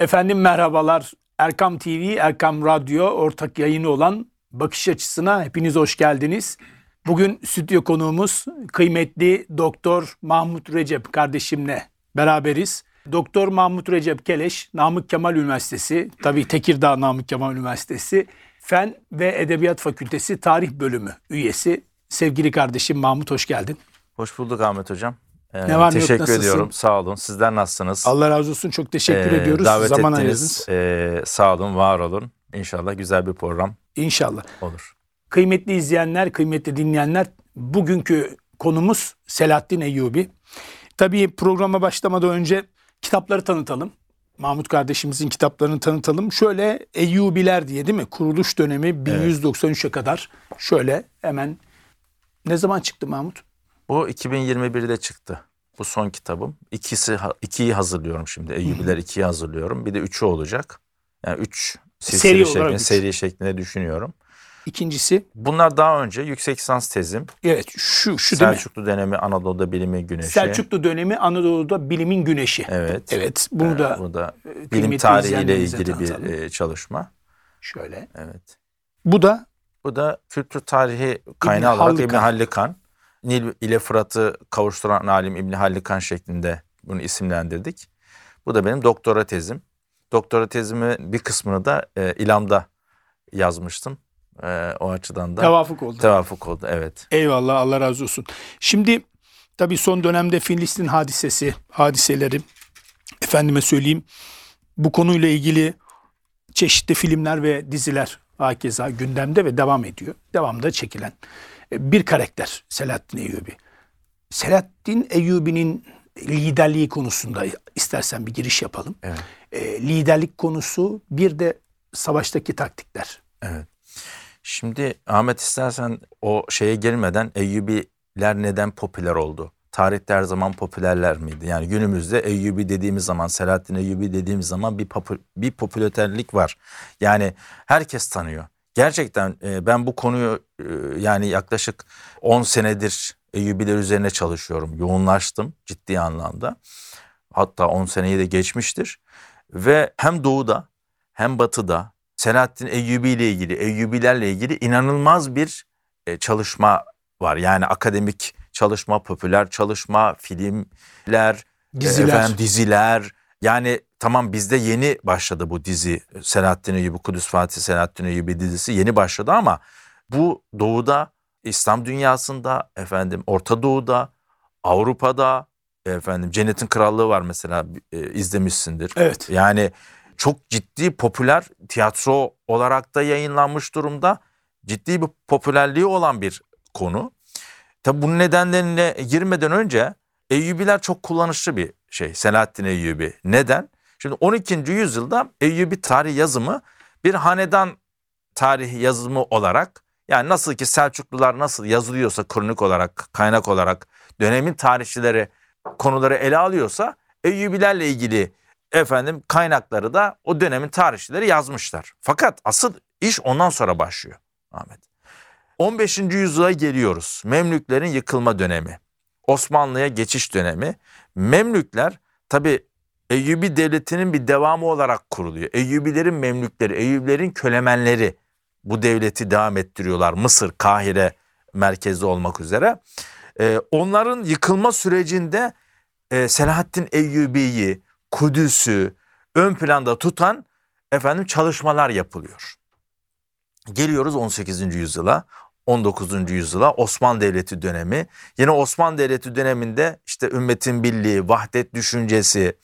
Efendim merhabalar. Erkam TV, Erkam Radyo ortak yayını olan Bakış Açısına hepiniz hoş geldiniz. Bugün stüdyo konuğumuz kıymetli Doktor Mahmut Recep kardeşimle beraberiz. Doktor Mahmut Recep Keleş, Namık Kemal Üniversitesi, tabii Tekirdağ Namık Kemal Üniversitesi, Fen ve Edebiyat Fakültesi Tarih Bölümü üyesi. Sevgili kardeşim Mahmut hoş geldin. Hoş bulduk Ahmet Hocam. Ee, Ne var yok, teşekkür nasılsın? ediyorum. Sağ olun. Sizler nasılsınız? Allah razı olsun çok teşekkür Ee, ediyoruz. Davet Zaman ettiniz. Ee, sağ olun, var olun. İnşallah güzel bir program İnşallah. olur. Kıymetli izleyenler, kıymetli dinleyenler, bugünkü konumuz Selahattin Eyyubi. Tabii programa başlamadan önce kitapları tanıtalım. Mahmut kardeşimizin kitaplarını tanıtalım. Şöyle Eyyubiler diye değil mi? Kuruluş dönemi 1193'e kadar. Şöyle hemen ne zaman çıktı Mahmut? Bu 2021'de çıktı. Bu son kitabım. İkisi, ikiyi hazırlıyorum şimdi. Eyyubiler ikiyi hazırlıyorum. Bir de üçü olacak. Yani üç Seri şeklinde, üç. seri şeklinde düşünüyorum. İkincisi Bunlar daha önce yüksek lisans tezim. evet şu şu değil mi? Selçuklu dönemi Anadolu'da bilimi güneşi. Selçuklu dönemi Anadolu'da bilimin güneşi. Evet. Evet. Bunu da Bu da kıymetli bilim tarihiyle ilgili bir tanıtalım. e, çalışma. şöyle. Evet. Bu da Bu da kültür tarihi kaynağı olarak Hallikan. İbni Hallikan. Nil ile Fırat'ı kavuşturan alim İbni Hallikan şeklinde bunu isimlendirdik. Bu da benim doktora tezim. Doktora tezimin bir kısmını da e, İlam'da yazmıştım. E, o açıdan da tevafuk oldu. tevafuk oldu. Evet. Eyvallah Allah razı olsun. Şimdi tabii son dönemde Filistin hadisesi, hadiseleri efendime söyleyeyim bu konuyla ilgili çeşitli filmler ve diziler hakeza gündemde ve devam ediyor. Devamda çekilen bir karakter Selahattin Eyyubi. Selahattin Eyyubi'nin liderliği konusunda istersen bir giriş yapalım. Evet. E, liderlik konusu bir de savaştaki taktikler. Evet. Şimdi Ahmet istersen o şeye gelmeden Eyyubiler neden popüler oldu? Tarihte her zaman popülerler miydi? Yani günümüzde Eyyubi dediğimiz zaman, Selahattin Eyyubi dediğimiz zaman bir popü- bir popülerlik var. Yani herkes tanıyor. Gerçekten e, ben bu konuyu yani yaklaşık 10 senedir Eyyubiler üzerine çalışıyorum. Yoğunlaştım ciddi anlamda. Hatta 10 seneyi de geçmiştir. Ve hem doğuda hem batıda Selahattin Eyyubi ile ilgili, Eyyubilerle ilgili inanılmaz bir e, çalışma var. Yani akademik çalışma, popüler çalışma, filmler, Diziler. efendim, diziler. Yani tamam bizde yeni başladı bu dizi Selahattin Eyyubi, Kudüs Fatih Selahattin Eyyubi dizisi yeni başladı ama bu doğuda, İslam dünyasında, efendim Orta Doğu'da, Avrupa'da, efendim Cennetin Krallığı var mesela e, izlemişsindir. Evet. Yani çok ciddi popüler tiyatro olarak da yayınlanmış durumda. Ciddi bir popülerliği olan bir konu. Tabi bunun nedenlerine girmeden önce Eyyubiler çok kullanışlı bir şey. Selahattin Eyyubi. Neden? Şimdi 12. yüzyılda Eyyubi tarih yazımı bir hanedan tarihi yazımı olarak yani nasıl ki Selçuklular nasıl yazılıyorsa kronik olarak, kaynak olarak dönemin tarihçileri konuları ele alıyorsa Eyyubilerle ilgili efendim kaynakları da o dönemin tarihçileri yazmışlar. Fakat asıl iş ondan sonra başlıyor Ahmet. 15. yüzyıla geliyoruz. Memlüklerin yıkılma dönemi. Osmanlı'ya geçiş dönemi. Memlükler tabi Eyyubi devletinin bir devamı olarak kuruluyor. Eyyubilerin Memlükleri, Eyyubilerin kölemenleri bu devleti devam ettiriyorlar. Mısır, Kahire merkezli olmak üzere. Ee, onların yıkılma sürecinde e, Selahattin Eyyubi'yi, Kudüs'ü ön planda tutan efendim çalışmalar yapılıyor. Geliyoruz 18. yüzyıla. 19. yüzyıla Osmanlı Devleti dönemi. Yine Osmanlı Devleti döneminde işte ümmetin birliği, vahdet düşüncesi,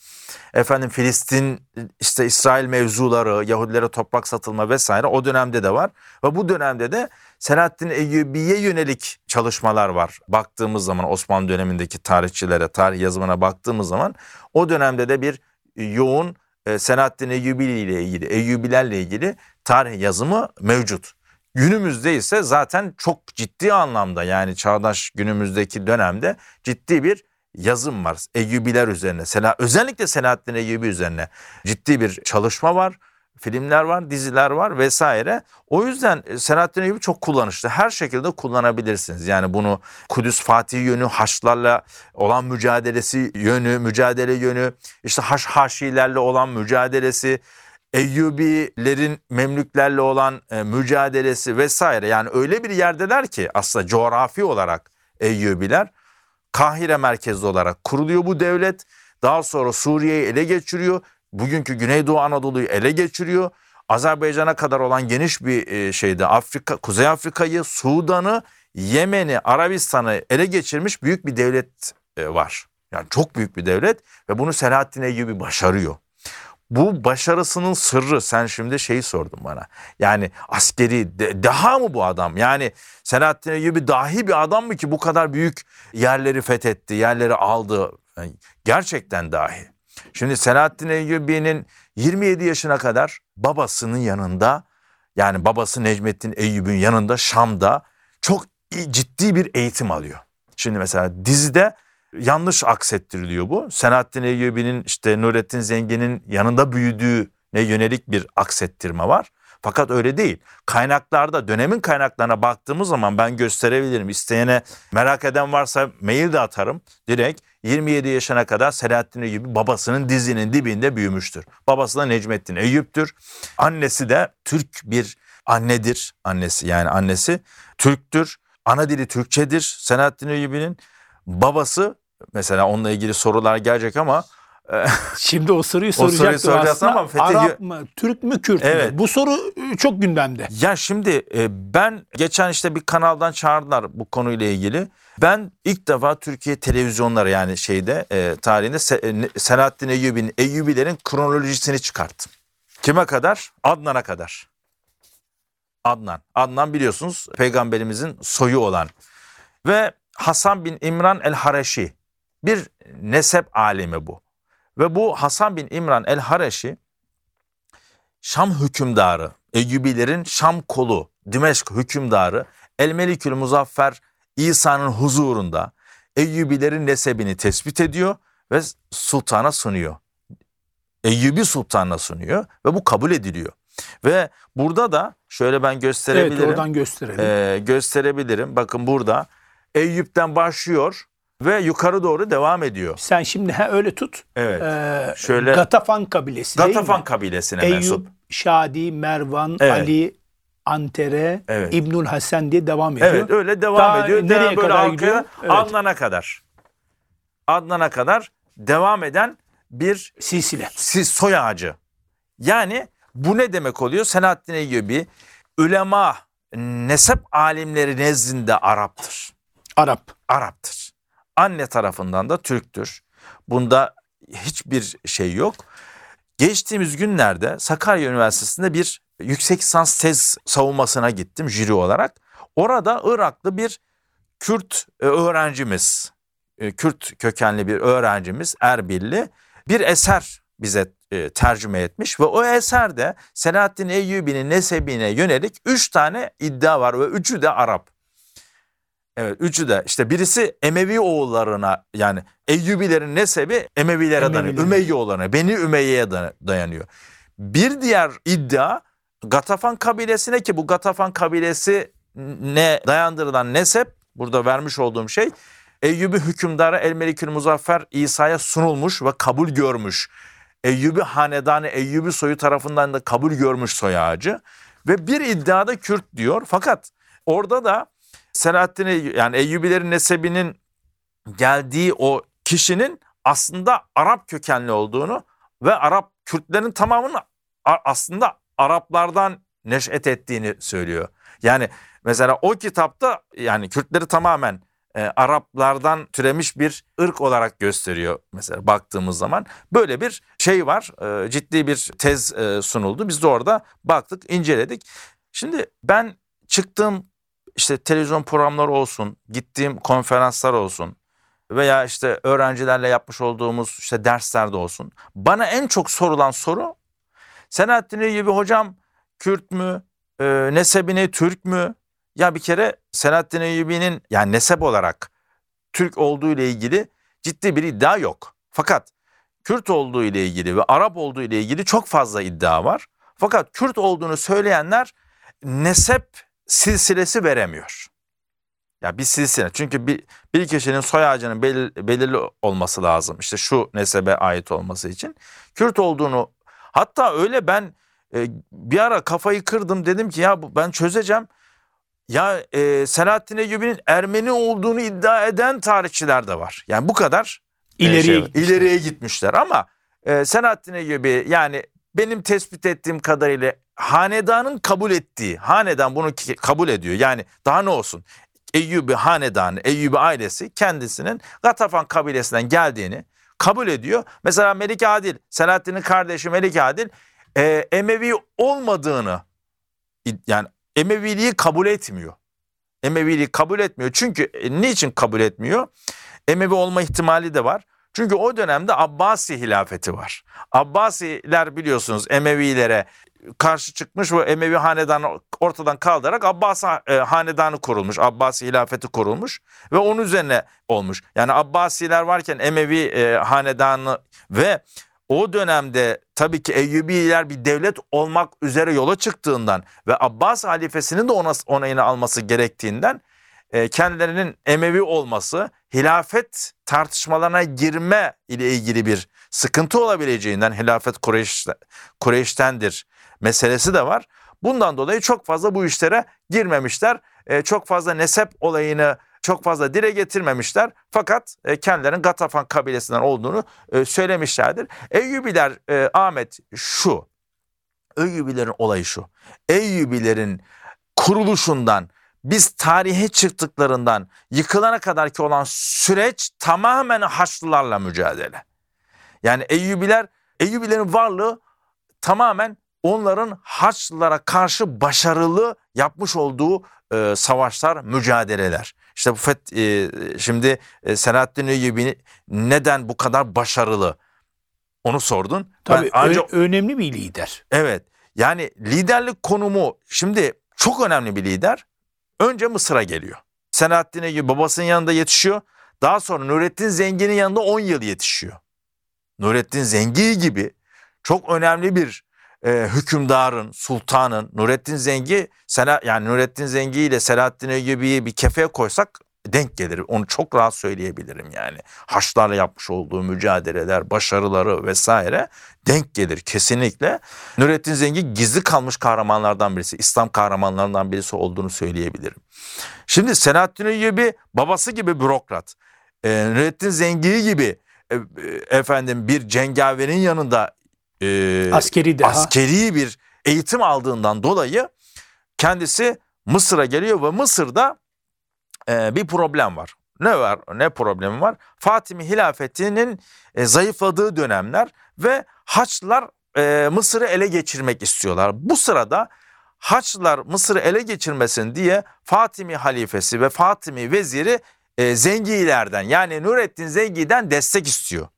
efendim Filistin, işte İsrail mevzuları, Yahudilere toprak satılma vesaire o dönemde de var. Ve bu dönemde de Selahattin Eyyubi'ye yönelik çalışmalar var. Baktığımız zaman Osmanlı dönemindeki tarihçilere, tarih yazımına baktığımız zaman o dönemde de bir yoğun e, Selahattin Eyyubi ile ilgili, Eyyubilerle ilgili tarih yazımı mevcut. Günümüzde ise zaten çok ciddi anlamda yani çağdaş günümüzdeki dönemde ciddi bir yazım var. Eyyubiler üzerine, Sela, özellikle Selahattin Eyyubi üzerine ciddi bir çalışma var. filmler var, diziler var vesaire. O yüzden e, Selahattin Eyyubi çok kullanışlı. Her şekilde kullanabilirsiniz. Yani bunu Kudüs Fatih yönü, Haçlarla olan mücadelesi yönü, mücadele yönü, işte Haş Haşilerle olan mücadelesi, Eyyubilerin Memlüklerle olan e, mücadelesi vesaire. Yani öyle bir yerdeler ki aslında coğrafi olarak Eyyubiler Kahire merkezli olarak kuruluyor bu devlet. Daha sonra Suriye'yi ele geçiriyor. Bugünkü Güneydoğu Anadolu'yu ele geçiriyor. Azerbaycan'a kadar olan geniş bir e, şeyde Afrika, Kuzey Afrika'yı, Sudan'ı, Yemen'i, Arabistan'ı ele geçirmiş büyük bir devlet e, var. Yani çok büyük bir devlet ve bunu Selahaddin Eyyubi başarıyor. Bu başarısının sırrı sen şimdi şeyi sordun bana. Yani askeri de, daha mı bu adam? Yani Selahaddin Eyyubi dahi bir adam mı ki bu kadar büyük yerleri fethetti, yerleri aldı? Yani gerçekten dahi. Şimdi Selahaddin Eyyubi'nin 27 yaşına kadar babasının yanında yani babası Necmettin Eyyubi'nin yanında Şam'da çok ciddi bir eğitim alıyor. Şimdi mesela dizide yanlış aksettiriliyor bu. Selahaddin Eyyubi'nin işte Nurettin Zengin'in yanında büyüdüğüne yönelik bir aksettirme var. Fakat öyle değil. Kaynaklarda dönemin kaynaklarına baktığımız zaman ben gösterebilirim. İsteyene merak eden varsa mail de atarım. Direkt 27 yaşına kadar Selahaddin Eyyubi babasının dizinin dibinde büyümüştür. Babası da Necmettin Eyyup'tür. Annesi de Türk bir annedir. Annesi yani annesi Türktür. Ana dili Türkçedir Selahaddin Eyyubi'nin. Babası mesela onunla ilgili sorular gelecek ama Şimdi o soruyu soruyu soracaktım soracağız aslında. ama Fethi- Arap mı, Türk mü, Kürt Evet. mü? Bu soru e, çok gündemde. Ya şimdi e, ben geçen işte bir kanaldan çağırdılar bu konuyla ilgili. Ben ilk defa Türkiye televizyonları yani şeyde e, tarihinde Se- e, Ne- Selahaddin Eyyubi'nin Eyyubilerin kronolojisini çıkarttım. Kime kadar? Adnan'a kadar. Adnan. Adnan biliyorsunuz peygamberimizin soyu olan. Ve Hasan bin İmran el-Hareşi bir nesep alemi bu. Ve bu Hasan bin İmran el-Hareşi Şam hükümdarı, Eyyubilerin Şam kolu, Dimeşk hükümdarı El-Melikül Muzaffer İsa'nın huzurunda Eyyubilerin nesebini tespit ediyor ve sultana sunuyor. Eyyubi sultanına sunuyor ve bu kabul ediliyor. Ve burada da şöyle ben Evet gösterebilirim. oradan gösterelim. Ee, gösterebilirim. Bakın burada Eyüp'ten başlıyor ve yukarı doğru devam ediyor. Sen şimdi ha, öyle tut. Evet. Ee, Şöyle- Gatafan kabilesi değil Gatafan mi? kabilesine Eyüp, mensup. Şadi, Mervan, Evet. Ali, Antere, Evet. İbnül Hasan diye devam ediyor. Evet öyle devam Daha ediyor. nereye böyle kadar arkaya, gidiyor? Evet. Adnan'a kadar. Adnan'a kadar devam eden bir Silsile. siz soy ağacı. Yani bu ne demek oluyor? Selahaddin Eyyubi ulema, nesep alimleri nezdinde Arap'tır. Arap. Arap'tır. Anne tarafından da Türktür. Bunda hiçbir şey yok. Geçtiğimiz günlerde Sakarya Üniversitesi'nde bir yüksek lisans tez savunmasına gittim jüri olarak. Orada Iraklı bir Kürt e, öğrencimiz, e, Kürt kökenli bir öğrencimiz Erbilli bir eser bize e, tercüme etmiş ve o eserde Selahaddin Eyyubi'nin nesebine yönelik üç tane iddia var ve üçü de Arap. Evet üçü de işte birisi Emevi oğullarına yani Eyyubilerin nesebi Emevilere dayanıyor. Emevilere. Ümeyye oğullarına, Beni Ümeyye'ye da- dayanıyor. Bir diğer iddia Gatafan kabilesine ki bu Gatafan kabilesi ne dayandırılan nesep burada vermiş olduğum şey Eyyubi hükümdarı El-Melikül Muzaffer İsa'ya sunulmuş ve kabul görmüş. Eyyubi hanedanı Eyyubi soyu tarafından da kabul görmüş soy ağacı. Ve bir iddiada Kürt diyor. Fakat orada da Selahaddin Eyyubi, yani Eyyubilerin nesebinin geldiği o kişinin aslında Arap kökenli olduğunu ve Arap Kürtlerin tamamının aslında Araplardan neşet ettiğini söylüyor. Yani mesela o kitapta yani Kürtleri tamamen e, Araplardan türemiş bir ırk olarak gösteriyor mesela baktığımız zaman. Böyle bir şey var e, ciddi bir tez e, sunuldu. Biz de orada baktık inceledik. Şimdi ben çıktığım işte televizyon programları olsun, gittiğim konferanslar olsun veya işte öğrencilerle yapmış olduğumuz işte derslerde olsun. Bana en çok sorulan soru Selahattin Eyyubi hocam Kürt mü, e, nesebine Türk mü? Ya bir kere Selahattin Eyyubi'nin yani nesep olarak Türk olduğu ile ilgili ciddi bir iddia yok. Fakat Kürt olduğu ile ilgili ve Arap olduğu ile ilgili çok fazla iddia var. Fakat Kürt olduğunu söyleyenler nesep silsilesi veremiyor. Ya bir silsile. Çünkü bir, bir kişinin soy ağacının belir, belirli olması lazım. İşte şu nesebe ait olması için. Kürt olduğunu hatta öyle ben e, bir ara kafayı kırdım dedim ki ya ben çözeceğim. Ya e, Selahattin Eyyubi'nin Ermeni olduğunu iddia eden tarihçiler de var. Yani bu kadar ileriye şey, gitmişler. ileriye gitmişler ama e, Selahattin Eyyubi yani benim tespit ettiğim kadarıyla hanedanın kabul ettiği, hanedan bunu kabul ediyor. Yani daha ne olsun? Eyyubi hanedanı, Eyyubi ailesi kendisinin Gatafan kabilesinden geldiğini kabul ediyor. Mesela Melik Adil, Selahattin'in kardeşi Melik Adil e, Emevi olmadığını yani Emeviliği kabul etmiyor. Emeviliği kabul etmiyor. Çünkü e, niçin kabul etmiyor? Emevi olma ihtimali de var. Çünkü o dönemde Abbasi hilafeti var. Abbasiler biliyorsunuz Emevilere karşı çıkmış ve Emevi hanedanı ortadan kaldırarak Abbas e, hanedanı kurulmuş. Abbasi hilafeti kurulmuş ve onun üzerine olmuş. Yani Abbasiler varken Emevi e, hanedanı ve o dönemde tabii ki Eyyubiler bir devlet olmak üzere yola çıktığından ve Abbas halifesinin de ona, onayını alması gerektiğinden e, kendilerinin Emevi olması hilafet tartışmalarına girme ile ilgili bir sıkıntı olabileceğinden hilafet Kureyş, Kureyş'tendir meselesi de var. Bundan dolayı çok fazla bu işlere girmemişler. E, çok fazla nesep olayını çok fazla dile getirmemişler. Fakat e, kendilerinin Gatafan kabilesinden olduğunu e, söylemişlerdir. Eyyubiler e, Ahmet şu. Eyyubilerin olayı şu. Eyyubilerin kuruluşundan biz tarihe çıktıklarından yıkılana kadar ki olan süreç tamamen Haçlılarla mücadele. Yani Eyyubiler, Eyyubilerin varlığı tamamen onların Haçlılara karşı başarılı yapmış olduğu e, savaşlar, mücadeleler. İşte bu fet, e, şimdi e, Selahaddin Eyyubi neden bu kadar başarılı? Onu sordun. Tabii Ben ancak- önemli bir lider. Evet. Yani liderlik konumu şimdi çok önemli bir lider. Önce Mısır'a geliyor. Selahaddin Eyyubi babasının yanında yetişiyor. Daha sonra Nurettin Zengi'nin yanında 10 yıl yetişiyor. Nurettin Zengi gibi çok önemli bir e, hükümdarın, sultanın, Nurettin Zengi, Sela, yani Nurettin Zengi ile Selahaddin Eyyubi'yi bir kefeye koysak denk gelir. Onu çok rahat söyleyebilirim yani. Haçlarla yapmış olduğu mücadeleler, başarıları vesaire denk gelir kesinlikle. Nurettin Zengi gizli kalmış kahramanlardan birisi, İslam kahramanlarından birisi olduğunu söyleyebilirim. Şimdi Selahaddin Eyyubi babası gibi bürokrat, e, Nurettin Zengi gibi e, e, efendim bir cengaverin yanında e, Askeri deha. askeri bir eğitim aldığından dolayı kendisi Mısır'a geliyor ve Mısır'da e, bir problem var. Ne var? Ne problemi var? Fatimi hilafetinin e, zayıfladığı dönemler ve Haçlılar e, Mısır'ı ele geçirmek istiyorlar. Bu sırada Haçlılar Mısır'ı ele geçirmesin diye Fatimi halifesi ve Fatimi veziri e, Zengilerden yani Nurettin Zengi'den destek istiyor.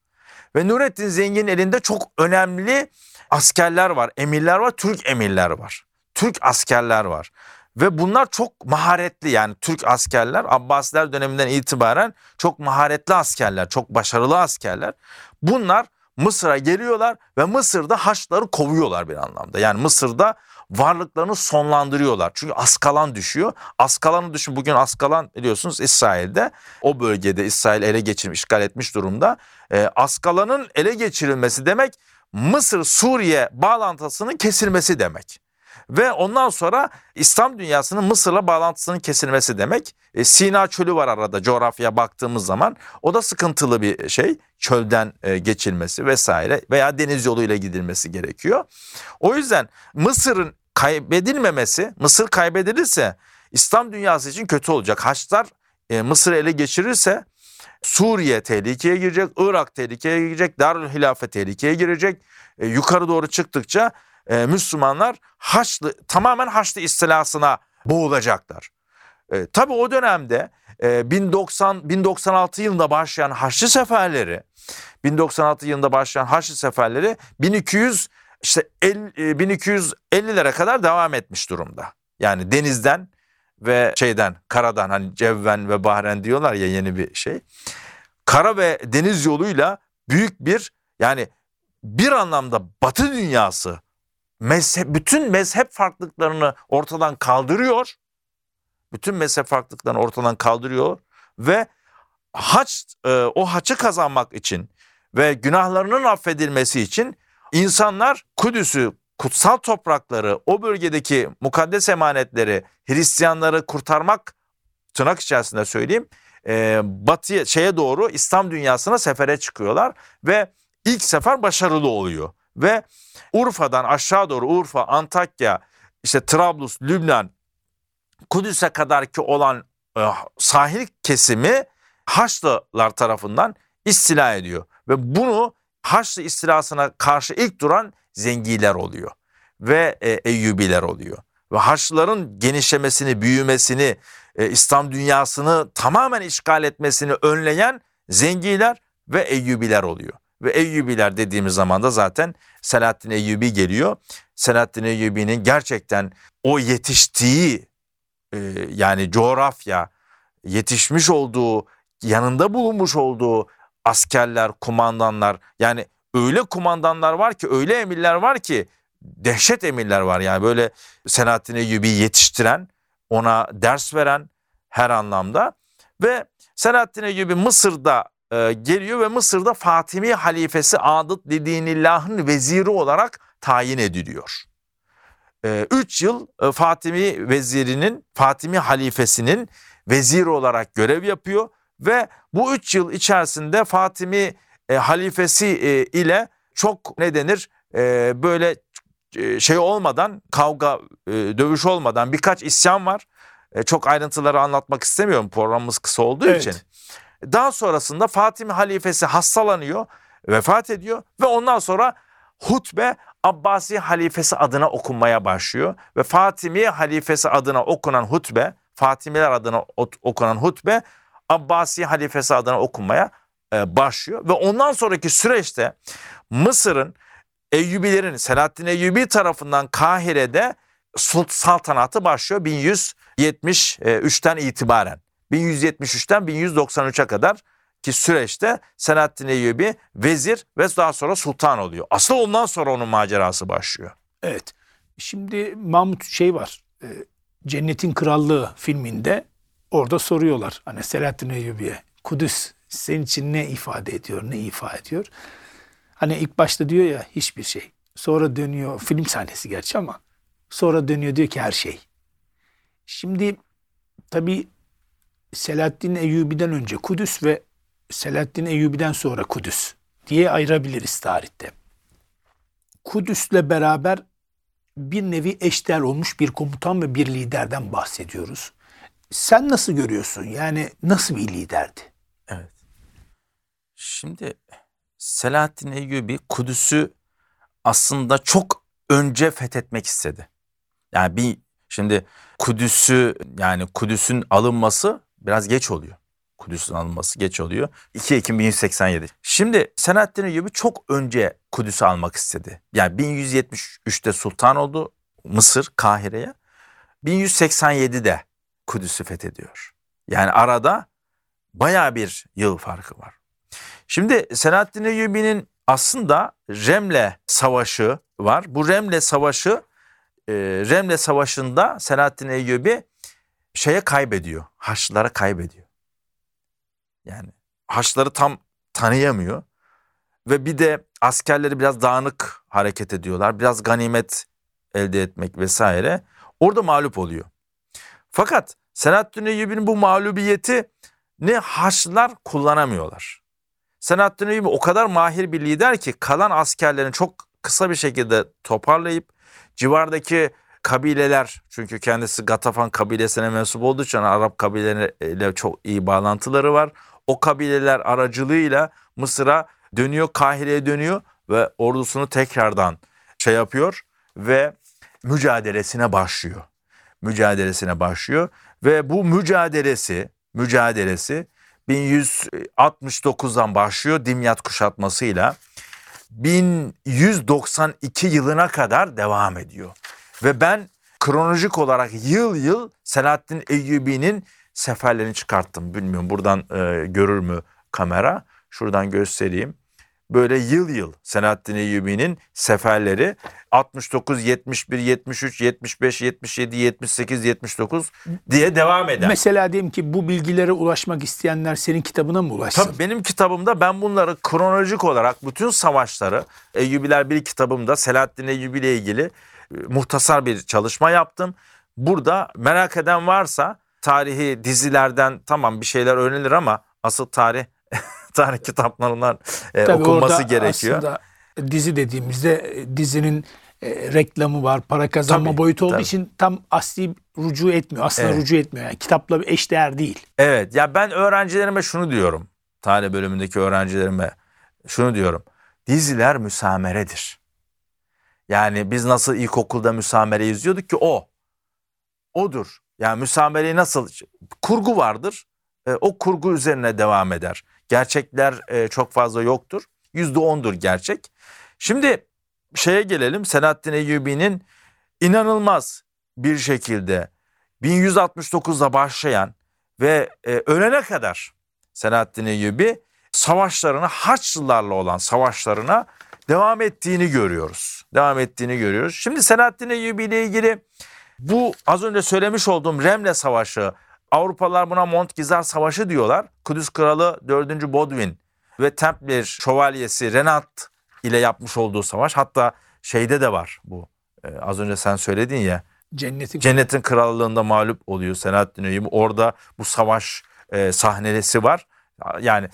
Ve Nurettin Zengi'nin elinde çok önemli askerler var, emirler var, Türk emirler var. Türk askerler var. Ve bunlar çok maharetli yani Türk askerler Abbasiler döneminden itibaren çok maharetli askerler, çok başarılı askerler. Bunlar Mısır'a geliyorlar ve Mısır'da Haçlıları kovuyorlar bir anlamda. Yani Mısır'da varlıklarını sonlandırıyorlar. Çünkü Askalan düşüyor. Askalan'ı düşün bugün Askalan biliyorsunuz İsrail'de o bölgede İsrail ele geçirmiş, işgal etmiş durumda. Ee, Askalan'ın ele geçirilmesi demek Mısır-Suriye bağlantısının kesilmesi demek. Ve ondan sonra İslam dünyasının Mısır'la bağlantısının kesilmesi demek. E, Sina çölü var arada coğrafyaya baktığımız zaman. O da sıkıntılı bir şey. Çölden e, geçilmesi vesaire veya deniz yoluyla gidilmesi gerekiyor. O yüzden Mısır'ın kaybedilmemesi, Mısır kaybedilirse İslam dünyası için kötü olacak. Haçlar e, Mısır'ı ele geçirirse Suriye tehlikeye girecek, Irak tehlikeye girecek, Darül Hilafe tehlikeye girecek. E, yukarı doğru çıktıkça e, Müslümanlar Haçlı tamamen Haçlı istilasına boğulacaklar. E, tabii o dönemde e, 1090 1096 yılında başlayan Haçlı seferleri 1096 yılında başlayan Haçlı seferleri 1200 işte 50, e, 1250'lere kadar devam etmiş durumda. Yani denizden ve şeyden karadan hani Cevven ve Bahren diyorlar ya yeni bir şey. Kara ve deniz yoluyla büyük bir yani bir anlamda Batı dünyası mezhep, bütün mezhep farklılıklarını ortadan kaldırıyor. Bütün mezhep farklılıklarını ortadan kaldırıyor ve haç e, o haçı kazanmak için ve günahlarının affedilmesi için insanlar Kudüs'ü, kutsal toprakları, o bölgedeki mukaddes emanetleri, Hristiyanları kurtarmak tırnak içerisinde söyleyeyim, e, batıya şeye doğru İslam dünyasına sefere çıkıyorlar ve ilk sefer başarılı oluyor ve Urfa'dan aşağı doğru Urfa, Antakya, işte Trablus, Lübnan, Kudüs'e kadar ki olan e, sahil kesimi Haçlılar tarafından istila ediyor. Ve bunu Haçlı istilasına karşı ilk duran Zengiler oluyor ve e, Eyyubiler oluyor. Ve Haçlıların genişlemesini, büyümesini, e, İslam dünyasını tamamen işgal etmesini önleyen Zengiler ve Eyyubiler oluyor. Ve Eyyubiler dediğimiz zaman da zaten Selahaddin Eyyubi geliyor. Selahaddin Eyyubi'nin gerçekten o yetiştiği e, yani coğrafya, yetişmiş olduğu, yanında bulunmuş olduğu askerler, kumandanlar yani öyle kumandanlar var ki öyle emirler var ki dehşet emirler var yani böyle Selahaddin Eyyubi yetiştiren, ona ders veren her anlamda ve Selahaddin Eyyubi Mısır'da e, geliyor ve Mısır'da Fatimi halifesi Adıt Lidinillah'ın veziri olarak tayin ediliyor. 3 e, yıl e, Fatimi vezirinin, Fatimi halifesinin veziri olarak görev yapıyor ve bu 3 yıl içerisinde Fatimi e, halifesi e, ile çok ne denir e, böyle e, şey olmadan kavga e, dövüş olmadan birkaç isyan var. E, çok ayrıntıları anlatmak istemiyorum programımız kısa olduğu evet. için. Daha sonrasında Fatimi halifesi hastalanıyor, vefat ediyor ve ondan sonra hutbe Abbasi halifesi adına okunmaya başlıyor ve Fatimi halifesi adına okunan hutbe, Fatimiler adına okunan hutbe Abbasi halifesi adına okunmaya e, başlıyor ve ondan sonraki süreçte Mısır'ın Eyyubilerin Selahaddin Eyyubi tarafından Kahire'de saltanatı başlıyor 1173'ten itibaren. 1173'ten 1193'e kadar ki süreçte Selahaddin Eyyubi vezir ve daha sonra sultan oluyor. Asıl ondan sonra onun macerası başlıyor. Evet. Şimdi Mahmut şey var. E, Cennetin Krallığı filminde orada soruyorlar. Hani Selahaddin Eyyubi'ye Kudüs senin için ne ifade ediyor, ne ifade ediyor? Hani ilk başta diyor ya hiçbir şey. Sonra dönüyor film sahnesi gerçi ama sonra dönüyor diyor ki her şey. Şimdi tabi Selahaddin Eyyubi'den önce Kudüs ve Selahaddin Eyyubi'den sonra Kudüs diye ayırabiliriz tarihte. Kudüs'le beraber bir nevi eşdeğer olmuş bir komutan ve bir liderden bahsediyoruz. Sen nasıl görüyorsun? Yani nasıl bir liderdi? Evet. Şimdi Selahaddin Eyyubi Kudüs'ü aslında çok önce fethetmek istedi. Yani bir şimdi Kudüs'ü yani Kudüs'ün alınması biraz geç oluyor. Kudüs'ün alınması geç oluyor. 2 Ekim 1187. Şimdi Selahaddin Eyyubi çok önce Kudüs'ü almak istedi. Yani 1173'te sultan oldu Mısır Kahire'ye. 1187'de Kudüs'ü fethediyor. Yani arada baya bir yıl farkı var. Şimdi Selahaddin Eyyubi'nin aslında Remle Savaşı var. Bu Remle Savaşı e, Remle Savaşı'nda Selahaddin Eyyubi şeye kaybediyor. Haçlılara kaybediyor. Yani Haçlıları tam tanıyamıyor. Ve bir de askerleri biraz dağınık hareket ediyorlar. Biraz ganimet elde etmek vesaire. Orada mağlup oluyor. Fakat Selahaddin Eyyubi'nin bu mağlubiyeti ne Haçlılar kullanamıyorlar. Selahaddin Eyyubi o kadar mahir bir lider ki kalan askerlerini çok kısa bir şekilde toparlayıp civardaki kabileler çünkü kendisi Gatafan kabilesine mensup olduğu için Arap kabileleriyle çok iyi bağlantıları var. O kabileler aracılığıyla Mısır'a dönüyor, Kahire'ye dönüyor ve ordusunu tekrardan şey yapıyor ve mücadelesine başlıyor. Mücadelesine başlıyor ve bu mücadelesi mücadelesi 1169'dan başlıyor Dimyat kuşatmasıyla 1192 yılına kadar devam ediyor. Ve ben kronolojik olarak yıl yıl Selahaddin Eyyubi'nin seferlerini çıkarttım. Bilmiyorum buradan e, görür mü kamera? Şuradan göstereyim. böyle yıl yıl Selahaddin Eyyubi'nin seferleri 69, 71, 73, 75, 77, 78, 79 diye devam eder. Mesela diyelim ki bu bilgilere ulaşmak isteyenler senin kitabına mı ulaşsın? Tabii benim kitabımda ben bunları kronolojik olarak bütün savaşları Eyyubiler bir kitabımda Selahaddin Eyyubi ile ilgili muhtasar bir çalışma yaptım. Burada merak eden varsa tarihi dizilerden tamam bir şeyler öğrenilir ama asıl tarih tarih kitaplarından e, Tabii okunması gerekiyor. Aslında dizi dediğimizde e, dizinin e, reklamı var, para kazanma Tabii, boyutu olduğu tabii. için tam asli rucu etmiyor. Aslında Evet. rucu etmiyor. Yani kitapla eşdeğer değil. Evet ya ben öğrencilerime şunu diyorum. Tarih bölümündeki öğrencilerime şunu diyorum. Diziler müsameredir. Yani biz nasıl ilkokulda müsamere izliyorduk ki o. Odur. Yani müsamereyi nasıl kurgu vardır. E, o kurgu üzerine devam eder. Gerçekler e, çok fazla yoktur. Yüzde ondur gerçek. Şimdi şeye gelelim. Selahaddin Eyyubi'nin inanılmaz bir şekilde 1169'da başlayan ve e, ölene kadar Selahaddin Eyyubi savaşlarına Haçlılarla olan savaşlarına devam ettiğini görüyoruz. Devam ettiğini görüyoruz. Şimdi Selahaddin Eyyubi ile ilgili bu az önce söylemiş olduğum Remle Savaşı, Avrupalılar buna Montgizar Savaşı diyorlar. Kudüs Kralı 4. Bodwin ve Templar Şövalyesi Renat ile yapmış olduğu savaş. Hatta şeyde de var bu. E, az önce sen söyledin ya. Cennetin Cennetin krallığında mağlup oluyor Selahaddin Eyyubi. Orada bu savaş e, sahnesi var. Yani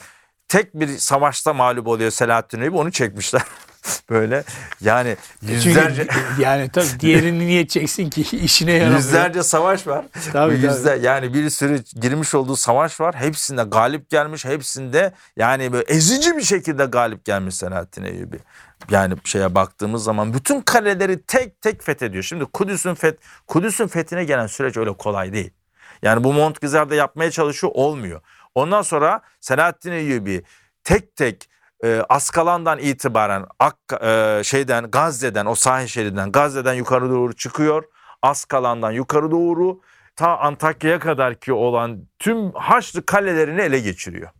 tek bir savaşta mağlup oluyor Selahaddin Eyyubi onu çekmişler. Böyle yani yüzlerce Çünkü yani tabii diğerini niye çeksin ki işine yaramıyor. yüzlerce savaş var. Tabii, yüzde yani bir sürü girmiş olduğu savaş var. Hepsinde galip gelmiş. Hepsinde yani böyle ezici bir şekilde galip gelmiş Selahaddin Eyyubi. Yani şeye baktığımız zaman bütün kaleleri tek tek fethediyor. Şimdi Kudüs'ün feth Kudüs'ün fethine gelen süreç öyle kolay değil. Yani bu Montgizar'da yapmaya çalışıyor olmuyor. Ondan sonra Selahaddin Eyyubi tek tek e, Askalan'dan itibaren Ak, e, şeyden Gazze'den o sahil şeridinden Gazze'den yukarı doğru çıkıyor. Askalan'dan yukarı doğru ta Antakya'ya kadar ki olan tüm Haçlı kalelerini ele geçiriyor.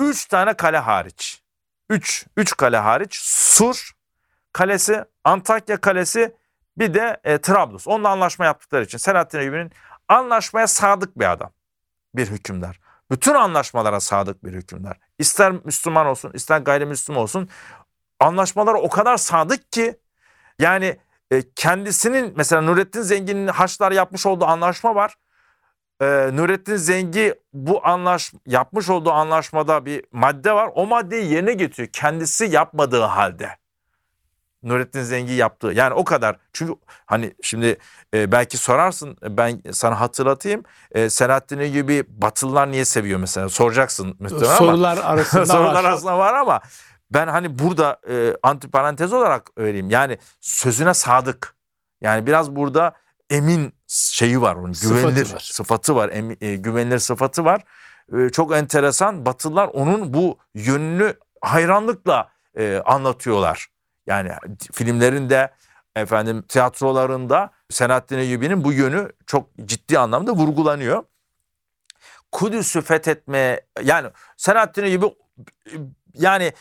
Üç tane kale hariç. Üç, üç kale hariç Sur kalesi, Antakya kalesi bir de e, Trablus. Onunla anlaşma yaptıkları için Selahaddin Eyyubi'nin anlaşmaya sadık bir adam. Bir hükümdar. Bütün anlaşmalara sadık bir hükümdar. İster Müslüman olsun, ister gayrimüslim olsun anlaşmalara o kadar sadık ki yani e, kendisinin mesela Nurettin Zengin'in Haçlar yapmış olduğu anlaşma var. E, Nurettin Zengi bu anlaş yapmış olduğu anlaşmada bir madde var. O maddeyi yerine getiriyor kendisi yapmadığı halde. Nurettin Zengi yaptığı. Yani o kadar. Çünkü hani şimdi e, belki sorarsın ben sana hatırlatayım. E, Selahaddin Eyyubi Batılılar niye seviyor mesela? Soracaksın muhtemelen ama. Sorular arasında Sorular var. arasında var ama ben hani burada e, antiparantez olarak vereyim. Yani sözüne sadık. Yani biraz burada emin şeyi var onun Sıfatı güvenilir var. sıfatı var. emi- e, güvenilir sıfatı var. E, çok enteresan. Batılılar onun bu yönünü hayranlıkla e, anlatıyorlar. Yani filmlerinde efendim tiyatrolarında Selahaddin Eyyubi'nin bu yönü çok ciddi anlamda vurgulanıyor. Kudüs'ü fethetmeye yani Selahaddin Eyyubi yani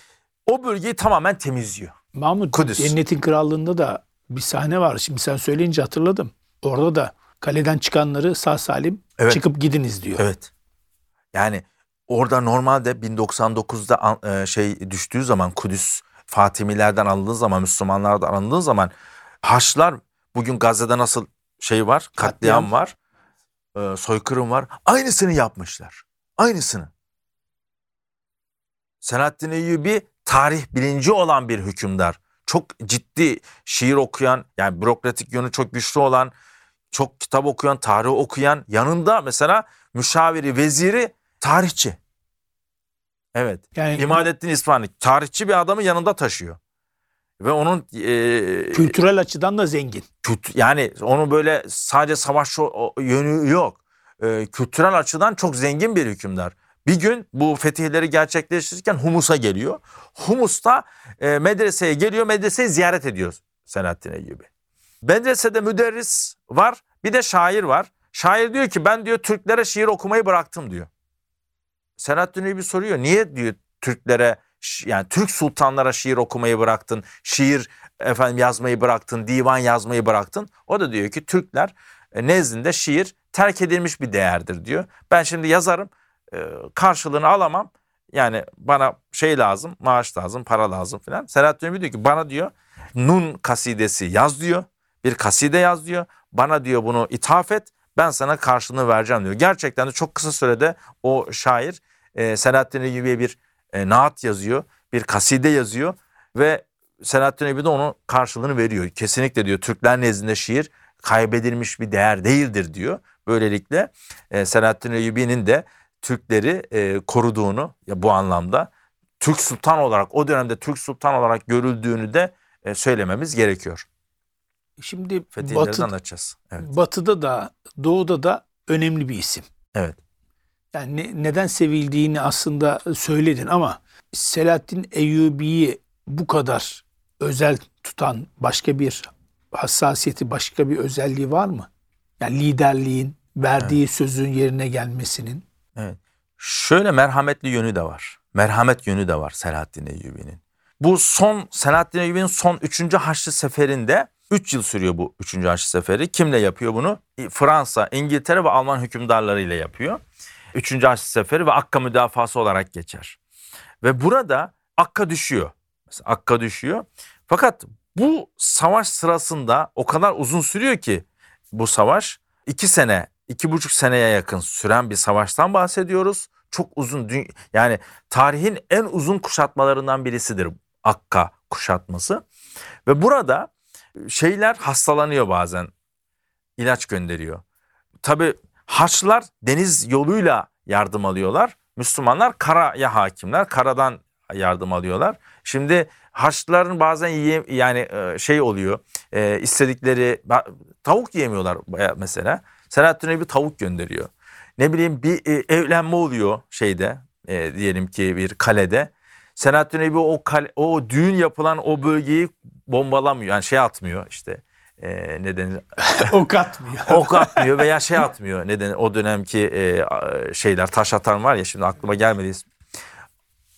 o bölgeyi tamamen temizliyor. Mahmut Kudüs. Cennetin Krallığı'nda da bir sahne var. Şimdi sen söyleyince hatırladım. Orada da kaleden çıkanları sağ salim Evet. çıkıp gidiniz diyor. Evet. Yani orada normalde 1099'da an- e, şey düştüğü zaman Kudüs Fatimilerden alındığı zaman Müslümanlardan alındığı zaman Haçlar bugün Gazze'de nasıl şey var katliam, Katliam. var e, soykırım var aynısını yapmışlar. Aynısını. Selahaddin Eyyubi tarih bilinci olan bir hükümdar. Çok ciddi şiir okuyan yani bürokratik yönü çok güçlü olan çok kitap okuyan, tarih okuyan yanında mesela müşaviri, veziri tarihçi. Evet. Yani İmadettin İsfahani tarihçi bir adamı yanında taşıyor. Ve onun e, kültürel açıdan da zengin. kült- yani onu böyle sadece o yönü yok. E, kültürel açıdan çok zengin bir hükümdar. Bir gün bu fetihleri gerçekleştirirken Humus'a geliyor. Humus'ta e, medreseye geliyor, medreseyi ziyaret ediyor Selahaddin Eyyubi. Medresede müderris var, bir de şair var. Şair diyor ki ben diyor Türklere şiir okumayı bıraktım diyor. Selahaddin Eyyubi soruyor niye diyor Türklere yani Türk sultanlara şiir okumayı bıraktın, şiir efendim yazmayı bıraktın, divan yazmayı bıraktın. O da diyor ki Türkler e, nezdinde şiir terk edilmiş bir değerdir diyor. Ben şimdi yazarım, e, karşılığını alamam. Yani bana şey lazım, maaş lazım, para lazım filan. Selahattin Ünlü diyor ki bana diyor Nun kasidesi yaz diyor. Bir kaside yaz diyor. Bana diyor bunu ithaf et. Ben sana karşılığını vereceğim diyor. Gerçekten de çok kısa sürede o şair e, Selahattin Eyyubi'ye bir e, naat yazıyor. Bir kaside yazıyor ve Selahattin Eyyubi de onun karşılığını veriyor. Kesinlikle diyor Türkler nezdinde şiir kaybedilmiş bir değer değildir diyor. Böylelikle e, Selahattin Eyyubi'nin de Türkleri e, koruduğunu ya bu anlamda Türk Sultan olarak o dönemde Türk Sultan olarak görüldüğünü de e, söylememiz gerekiyor. Şimdi batı, anlatacağız. Evet. batıda da doğuda da önemli bir isim. Evet. Yani ne- neden sevildiğini aslında söyledin ama Selahattin Eyyubi'yi bu kadar özel tutan başka bir hassasiyeti, başka bir özelliği var mı? Yani liderliğin, verdiği sözün yerine gelmesinin. Şöyle merhametli yönü de var. Merhamet yönü de var Selahattin Eyyubi'nin. Bu son Selahattin Eyyubi'nin son 3. Haçlı Seferi'nde 3 yıl sürüyor bu 3. Haçlı Seferi. Kimle yapıyor bunu? Fransa, İngiltere ve Alman hükümdarlarıyla yapıyor. 3. Haçlı Seferi ve Akka müdafası olarak geçer. Ve burada Akka düşüyor. Mesela Akka düşüyor. Fakat bu savaş sırasında o kadar uzun sürüyor ki bu savaş iki sene, iki buçuk seneye yakın süren bir savaştan bahsediyoruz. Çok uzun, yani tarihin en uzun kuşatmalarından birisidir Akka kuşatması. Ve burada şeyler hastalanıyor bazen. ilaç gönderiyor. Tabi Haçlılar deniz yoluyla yardım alıyorlar. Müslümanlar karaya hakimler. Karadan yardım alıyorlar. Şimdi Haçlıların bazen yiye, yani e, şey oluyor. E, istedikleri tavuk yiyemiyorlar mesela. Selahattin Eyyubi tavuk gönderiyor. Ne bileyim bir e, evlenme oluyor şeyde e, diyelim ki bir kalede. Selahattin Eyyubi o kale, o düğün yapılan o bölgeyi bombalamıyor. Yani şey atmıyor işte. E, ne denir? ok atmıyor. ok atmıyor veya şey atmıyor. Neden o dönemki e, şeyler taş atan var ya şimdi aklıma gelmedi.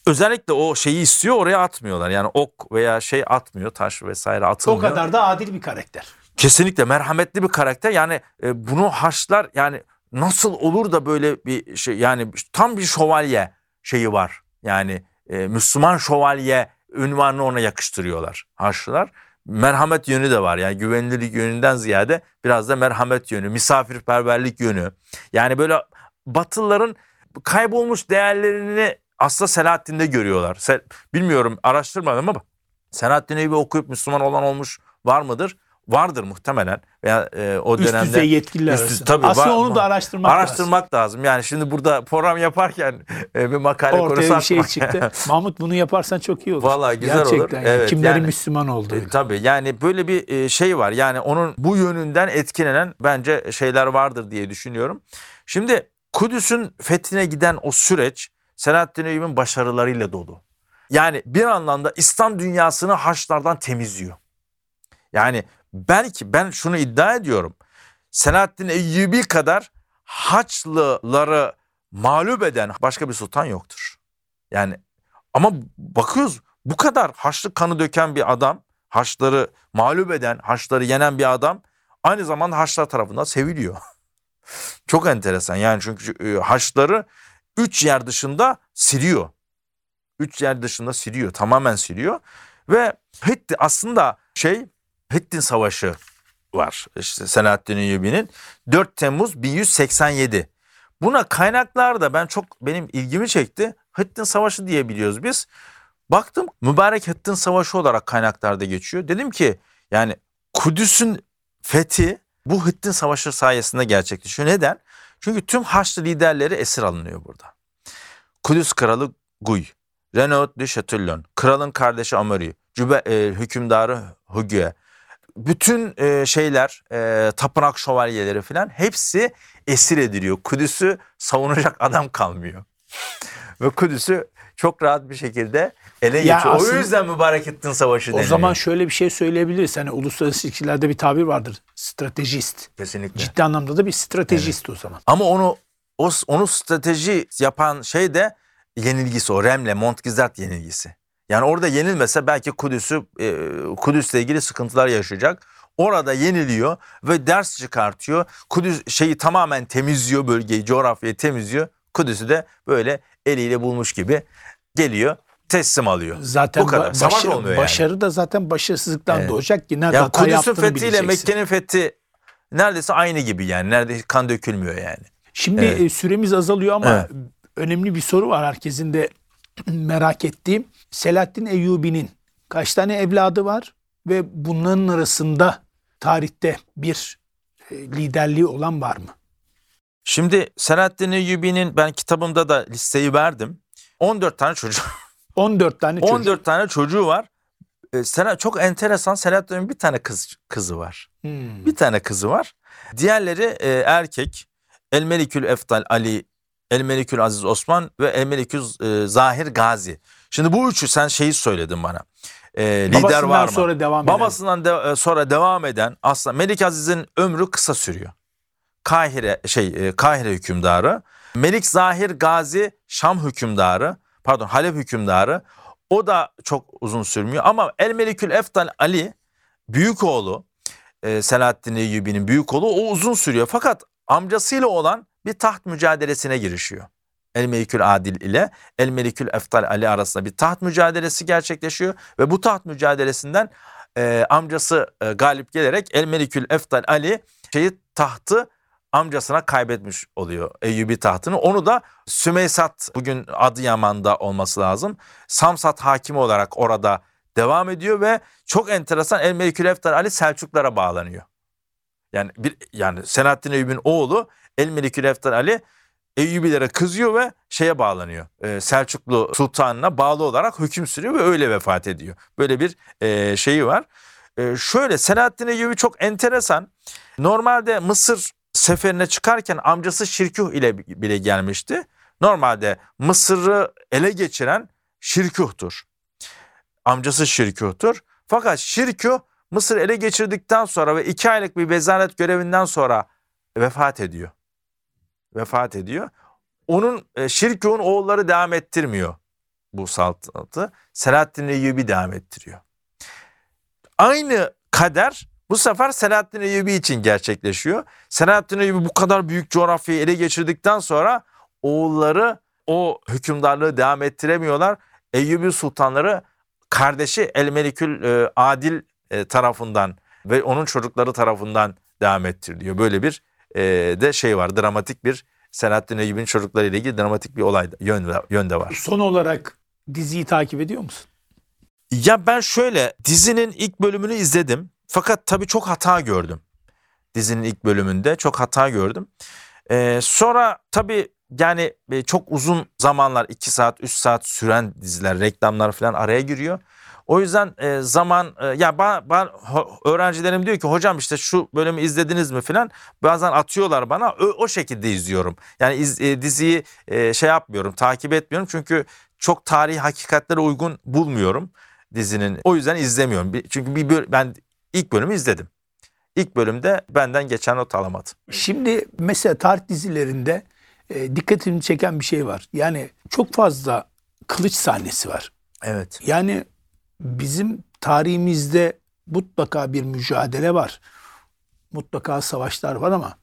Özellikle o şeyi istiyor oraya atmıyorlar. Yani ok veya şey atmıyor taş vesaire o atılmıyor. kadar da adil bir karakter. Kesinlikle merhametli bir karakter. Yani e, bunu Haçlar yani nasıl olur da böyle bir şey yani tam bir şövalye şeyi var. Yani e, Müslüman şövalye ünvanını ona yakıştırıyorlar Haçlılar. Merhamet yönü de var. Yani güvenilirlik yönünden ziyade biraz da merhamet yönü, misafirperverlik yönü. Yani böyle Batılıların kaybolmuş değerlerini aslında Selahattin'de görüyorlar. Bilmiyorum araştırmadım ama Selahattin Eyyubi okuyup Müslüman olan olmuş var mıdır? Vardır muhtemelen. Veya e, o Üst dönemde düzey yetkililer Üst- arasında. tabii, Aslında var- onu da araştırmak, lazım. araştırmak lazım. Yani şimdi burada program yaparken e, bir makale konusu Ortaya bir şey çıktı. Mahmut bunu yaparsan çok iyi olur. Vallahi güzel olur. Gerçekten yani. Evet, Kimlerin yani- Müslüman olduğu. E, tabii yani böyle bir e, şey var. Yani onun bu yönünden etkilenen bence şeyler vardır diye düşünüyorum. Şimdi Kudüs'ün fethine giden o süreç Selahaddin Eyyubi'nin başarılarıyla dolu. Yani bir anlamda İslam dünyasını Haçlardan temizliyor. Yani belki ben şunu iddia ediyorum. Selahaddin Eyyubi kadar Haçlıları mağlup eden başka bir sultan yoktur. Yani ama bakıyoruz bu kadar Haçlı kanı döken bir adam, Haçları mağlup eden, Haçları yenen bir adam aynı zamanda Haçlar tarafından seviliyor. Çok enteresan yani çünkü e, Haçları üç yer dışında siliyor. Üç yer dışında siliyor, tamamen siliyor. Ve Hitti aslında şey Hittin Savaşı var işte Selahaddin Eyyubi'nin 4 Temmuz 1187. Buna kaynaklarda ben çok benim ilgimi çekti. Hittin Savaşı diye biliyoruz biz. Baktım mübarek Hittin Savaşı olarak kaynaklarda geçiyor. Dedim ki yani Kudüs'ün fethi bu Hittin Savaşı sayesinde gerçekleşiyor. Neden? Çünkü tüm Haçlı liderleri esir alınıyor burada. Kudüs Kralı Guy, Renaud de Chatillon, kralın kardeşi Amari, Cübe, e, hükümdarı Hugue, bütün e, şeyler, e, tapınak şövalyeleri falan hepsi esir ediliyor. Kudüs'ü savunacak adam kalmıyor. Ve Kudüs'ü çok rahat bir şekilde ele Ya geçiyor. aslında- o yüzden Mübarek Hittin Savaşı O deniyor. zaman şöyle bir şey söyleyebiliriz. Hani uluslararası ilişkilerde bir tabir vardır. Stratejist. Kesinlikle. Ciddi anlamda da bir stratejist o zaman. Ama onu o onu strateji yapan şey de yenilgisi o Remle Montgizat yenilgisi. Yani orada yenilmese belki Kudüs'ü e, Kudüs'le ilgili sıkıntılar yaşayacak. Orada yeniliyor ve ders çıkartıyor. Kudüs şeyi tamamen temizliyor bölgeyi, coğrafyayı temizliyor. Kudüs'ü de böyle eliyle bulmuş gibi geliyor, teslim alıyor. Zaten Bu kadar. ba- Savaş başarı- olmuyor yani. başarı da zaten başarısızlıktan Evet. doğacak ki nerede Ya hata Kudüs'ün fethiyle. Mekke'nin fethi neredeyse aynı gibi yani. Neredeyse kan dökülmüyor yani. Şimdi Evet. e, süremiz azalıyor ama Evet. önemli bir soru var herkesin de merak ettiğim. Selahaddin Eyyubi'nin kaç tane evladı var ve bunların arasında tarihte bir e, liderliği olan var mı? Şimdi Selahaddin Eyyubi'nin ben kitabımda da listeyi verdim. 14 tane çocuk 14 tane çocuk. 14 tane çocuğu var. Ee, Sela- çok enteresan Selahaddin Eyyubi'nin bir tane kız kızı var. Hmm. Bir tane kızı var. Diğerleri e, erkek. El Melikül Eftal Ali, El Melikül Aziz Osman ve El Melikül e, Zahir Gazi. Şimdi bu üçü sen şeyi söyledin bana. E, lider Babasından var mı? sonra devam eden. Babasından de- e, sonra devam eden aslında Melik Aziz'in ömrü kısa sürüyor. Kahire şey e, Kahire hükümdarı, Melik Zahir Gazi Şam hükümdarı, pardon Halep hükümdarı. O da çok uzun sürmüyor ama El Melikül Eftal Ali büyük oğlu Selahaddin Eyyubi'nin büyük oğlu o uzun sürüyor. Fakat amcasıyla olan bir taht mücadelesine girişiyor. El Melikül Adil ile El Melikül Eftal Ali arasında bir taht mücadelesi gerçekleşiyor ve bu taht mücadelesinden e, amcası e, galip gelerek El Melikül Eftal Ali şeyi tahtı amcasına kaybetmiş oluyor Eyyubi tahtını. Onu da Sümeysat bugün Adıyaman'da olması lazım. Samsat hakimi olarak orada devam ediyor ve çok enteresan El Melikül Eftal Ali Selçuklara bağlanıyor. Yani bir yani Selahaddin Eyyubi'nin oğlu El Melikül Eftal Ali Eyyubilere kızıyor ve şeye bağlanıyor. Ee, Selçuklu sultanına bağlı olarak hüküm sürüyor ve öyle vefat ediyor. Böyle bir e, şeyi var. E, şöyle Selahaddin Eyyubi çok enteresan. Normalde Mısır seferine çıkarken amcası Şirkuh ile bile gelmişti. Normalde Mısır'ı ele geçiren Şirkuh'tur. Amcası Şirkuh'tur. Fakat Şirkuh Mısır ele geçirdikten sonra ve iki aylık bir vezaret görevinden sonra vefat ediyor. Vefat ediyor. Onun e, Şirkuh'un oğulları devam ettirmiyor bu saltanatı. Selahaddin Eyyubi devam ettiriyor. Aynı kader bu sefer Selahaddin Eyyubi için gerçekleşiyor. Selahaddin Eyyubi bu kadar büyük coğrafyayı ele geçirdikten sonra oğulları o hükümdarlığı devam ettiremiyorlar. Eyyubi sultanları kardeşi El Melikül e, Adil e, tarafından ve onun çocukları tarafından devam ettiriliyor. Böyle bir e, de şey var dramatik bir Selahaddin Eyyubi'nin çocuklarıyla ilgili dramatik bir olay yön, yönde var. Son olarak diziyi takip ediyor musun? Ya ben şöyle dizinin ilk bölümünü izledim. Fakat tabii çok hata gördüm. Dizinin ilk bölümünde çok hata gördüm. Ee, sonra tabii yani e, çok uzun zamanlar 2 saat 3 saat süren diziler reklamlar falan araya giriyor. O yüzden e, zaman e, ya ben, ben öğrencilerim diyor ki hocam işte şu bölümü izlediniz mi falan bazen atıyorlar bana o, o şekilde izliyorum. Yani iz- e, diziyi e, şey yapmıyorum takip etmiyorum çünkü çok tarihi hakikatlere uygun bulmuyorum dizinin. O yüzden izlemiyorum. Çünkü bir böl- ben ilk bölümü izledim. İlk bölümde benden geçen not alamadım. Şimdi mesela tarih dizilerinde e, dikkatimi çeken bir şey var. Yani çok fazla kılıç sahnesi var. Evet. Yani bizim tarihimizde mutlaka bir mücadele var. Mutlaka savaşlar var ama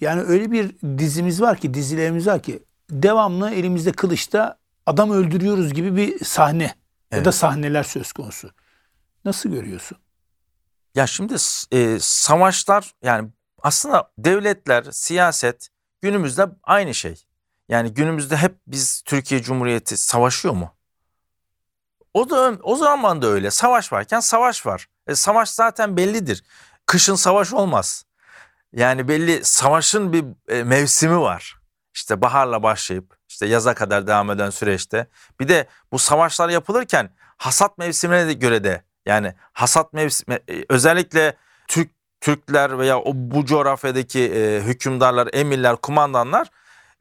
yani öyle bir dizimiz var ki, dizilerimiz var ki devamlı elimizde kılıçta adam öldürüyoruz gibi bir sahne ya Evet. da sahneler söz konusu. Nasıl görüyorsun? Ya şimdi e, savaşlar yani aslında devletler, siyaset günümüzde aynı şey. Yani günümüzde hep biz Türkiye Cumhuriyeti savaşıyor mu? O da o zaman da öyle. Savaş varken savaş var. E, savaş zaten bellidir. Kışın savaş olmaz. Yani belli savaşın bir e, mevsimi var. İşte baharla başlayıp işte yaza kadar devam eden süreçte. Bir de bu savaşlar yapılırken hasat mevsimine de göre de yani hasat mevsimi e, özellikle Türk Türkler veya o bu coğrafyadaki e, hükümdarlar, emirler, kumandanlar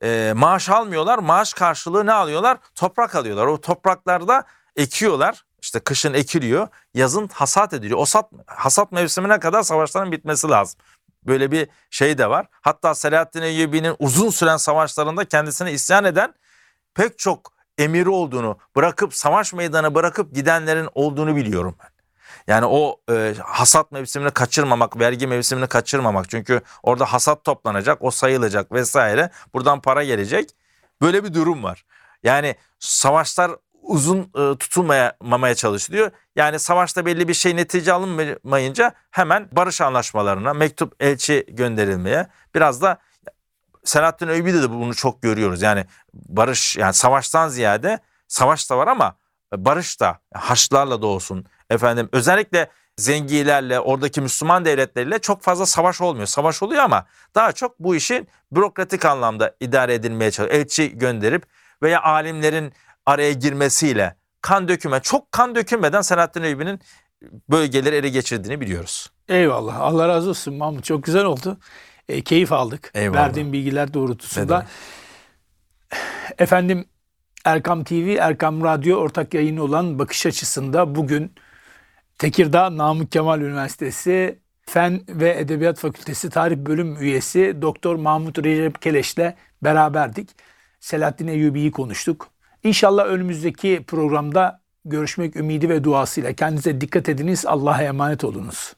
e, maaş almıyorlar. Maaş karşılığı ne alıyorlar? Toprak alıyorlar. O topraklarda ekiyorlar. İşte kışın ekiliyor, yazın hasat ediliyor. O sat, hasat mevsimine kadar savaşların bitmesi lazım. Böyle bir şey de var. Hatta Selahaddin Eyyubi'nin uzun süren savaşlarında kendisine isyan eden pek çok emiri olduğunu bırakıp savaş meydanı bırakıp gidenlerin olduğunu biliyorum ben. Yani o e, hasat mevsimini kaçırmamak, vergi mevsimini kaçırmamak. Çünkü orada hasat toplanacak, o sayılacak vesaire. Buradan para gelecek. Böyle bir durum var. Yani savaşlar uzun e, tutulmamaya çalışılıyor. Yani savaşta belli bir şey netice alınmayınca hemen barış anlaşmalarına mektup elçi gönderilmeye biraz da Selahattin Öybü'de de bunu çok görüyoruz. Yani barış yani savaştan ziyade savaş da var ama barış da Haçlılarla da olsun efendim özellikle zengilerle oradaki Müslüman devletleriyle çok fazla savaş olmuyor. Savaş oluyor ama daha çok bu işin bürokratik anlamda idare edilmeye çalışıyor. Elçi gönderip veya alimlerin araya girmesiyle kan döküme çok kan dökülmeden Selahattin Eyyubi'nin bölgeleri ele geçirdiğini biliyoruz. Eyvallah. Allah razı olsun Mahmut. Çok güzel oldu. E, keyif aldık. Eyvallah. Verdiğim bilgiler doğrultusunda. Efendim Erkam TV, Erkam Radyo ortak yayını olan Bakış Açısı'nda bugün Tekirdağ Namık Kemal Üniversitesi Fen ve Edebiyat Fakültesi Tarih Bölüm üyesi Doktor Mahmut Recep Keleş'le beraberdik. Selahattin Eyyubi'yi konuştuk. İnşallah önümüzdeki programda görüşmek ümidi ve duasıyla. Kendinize dikkat ediniz. Allah'a emanet olunuz.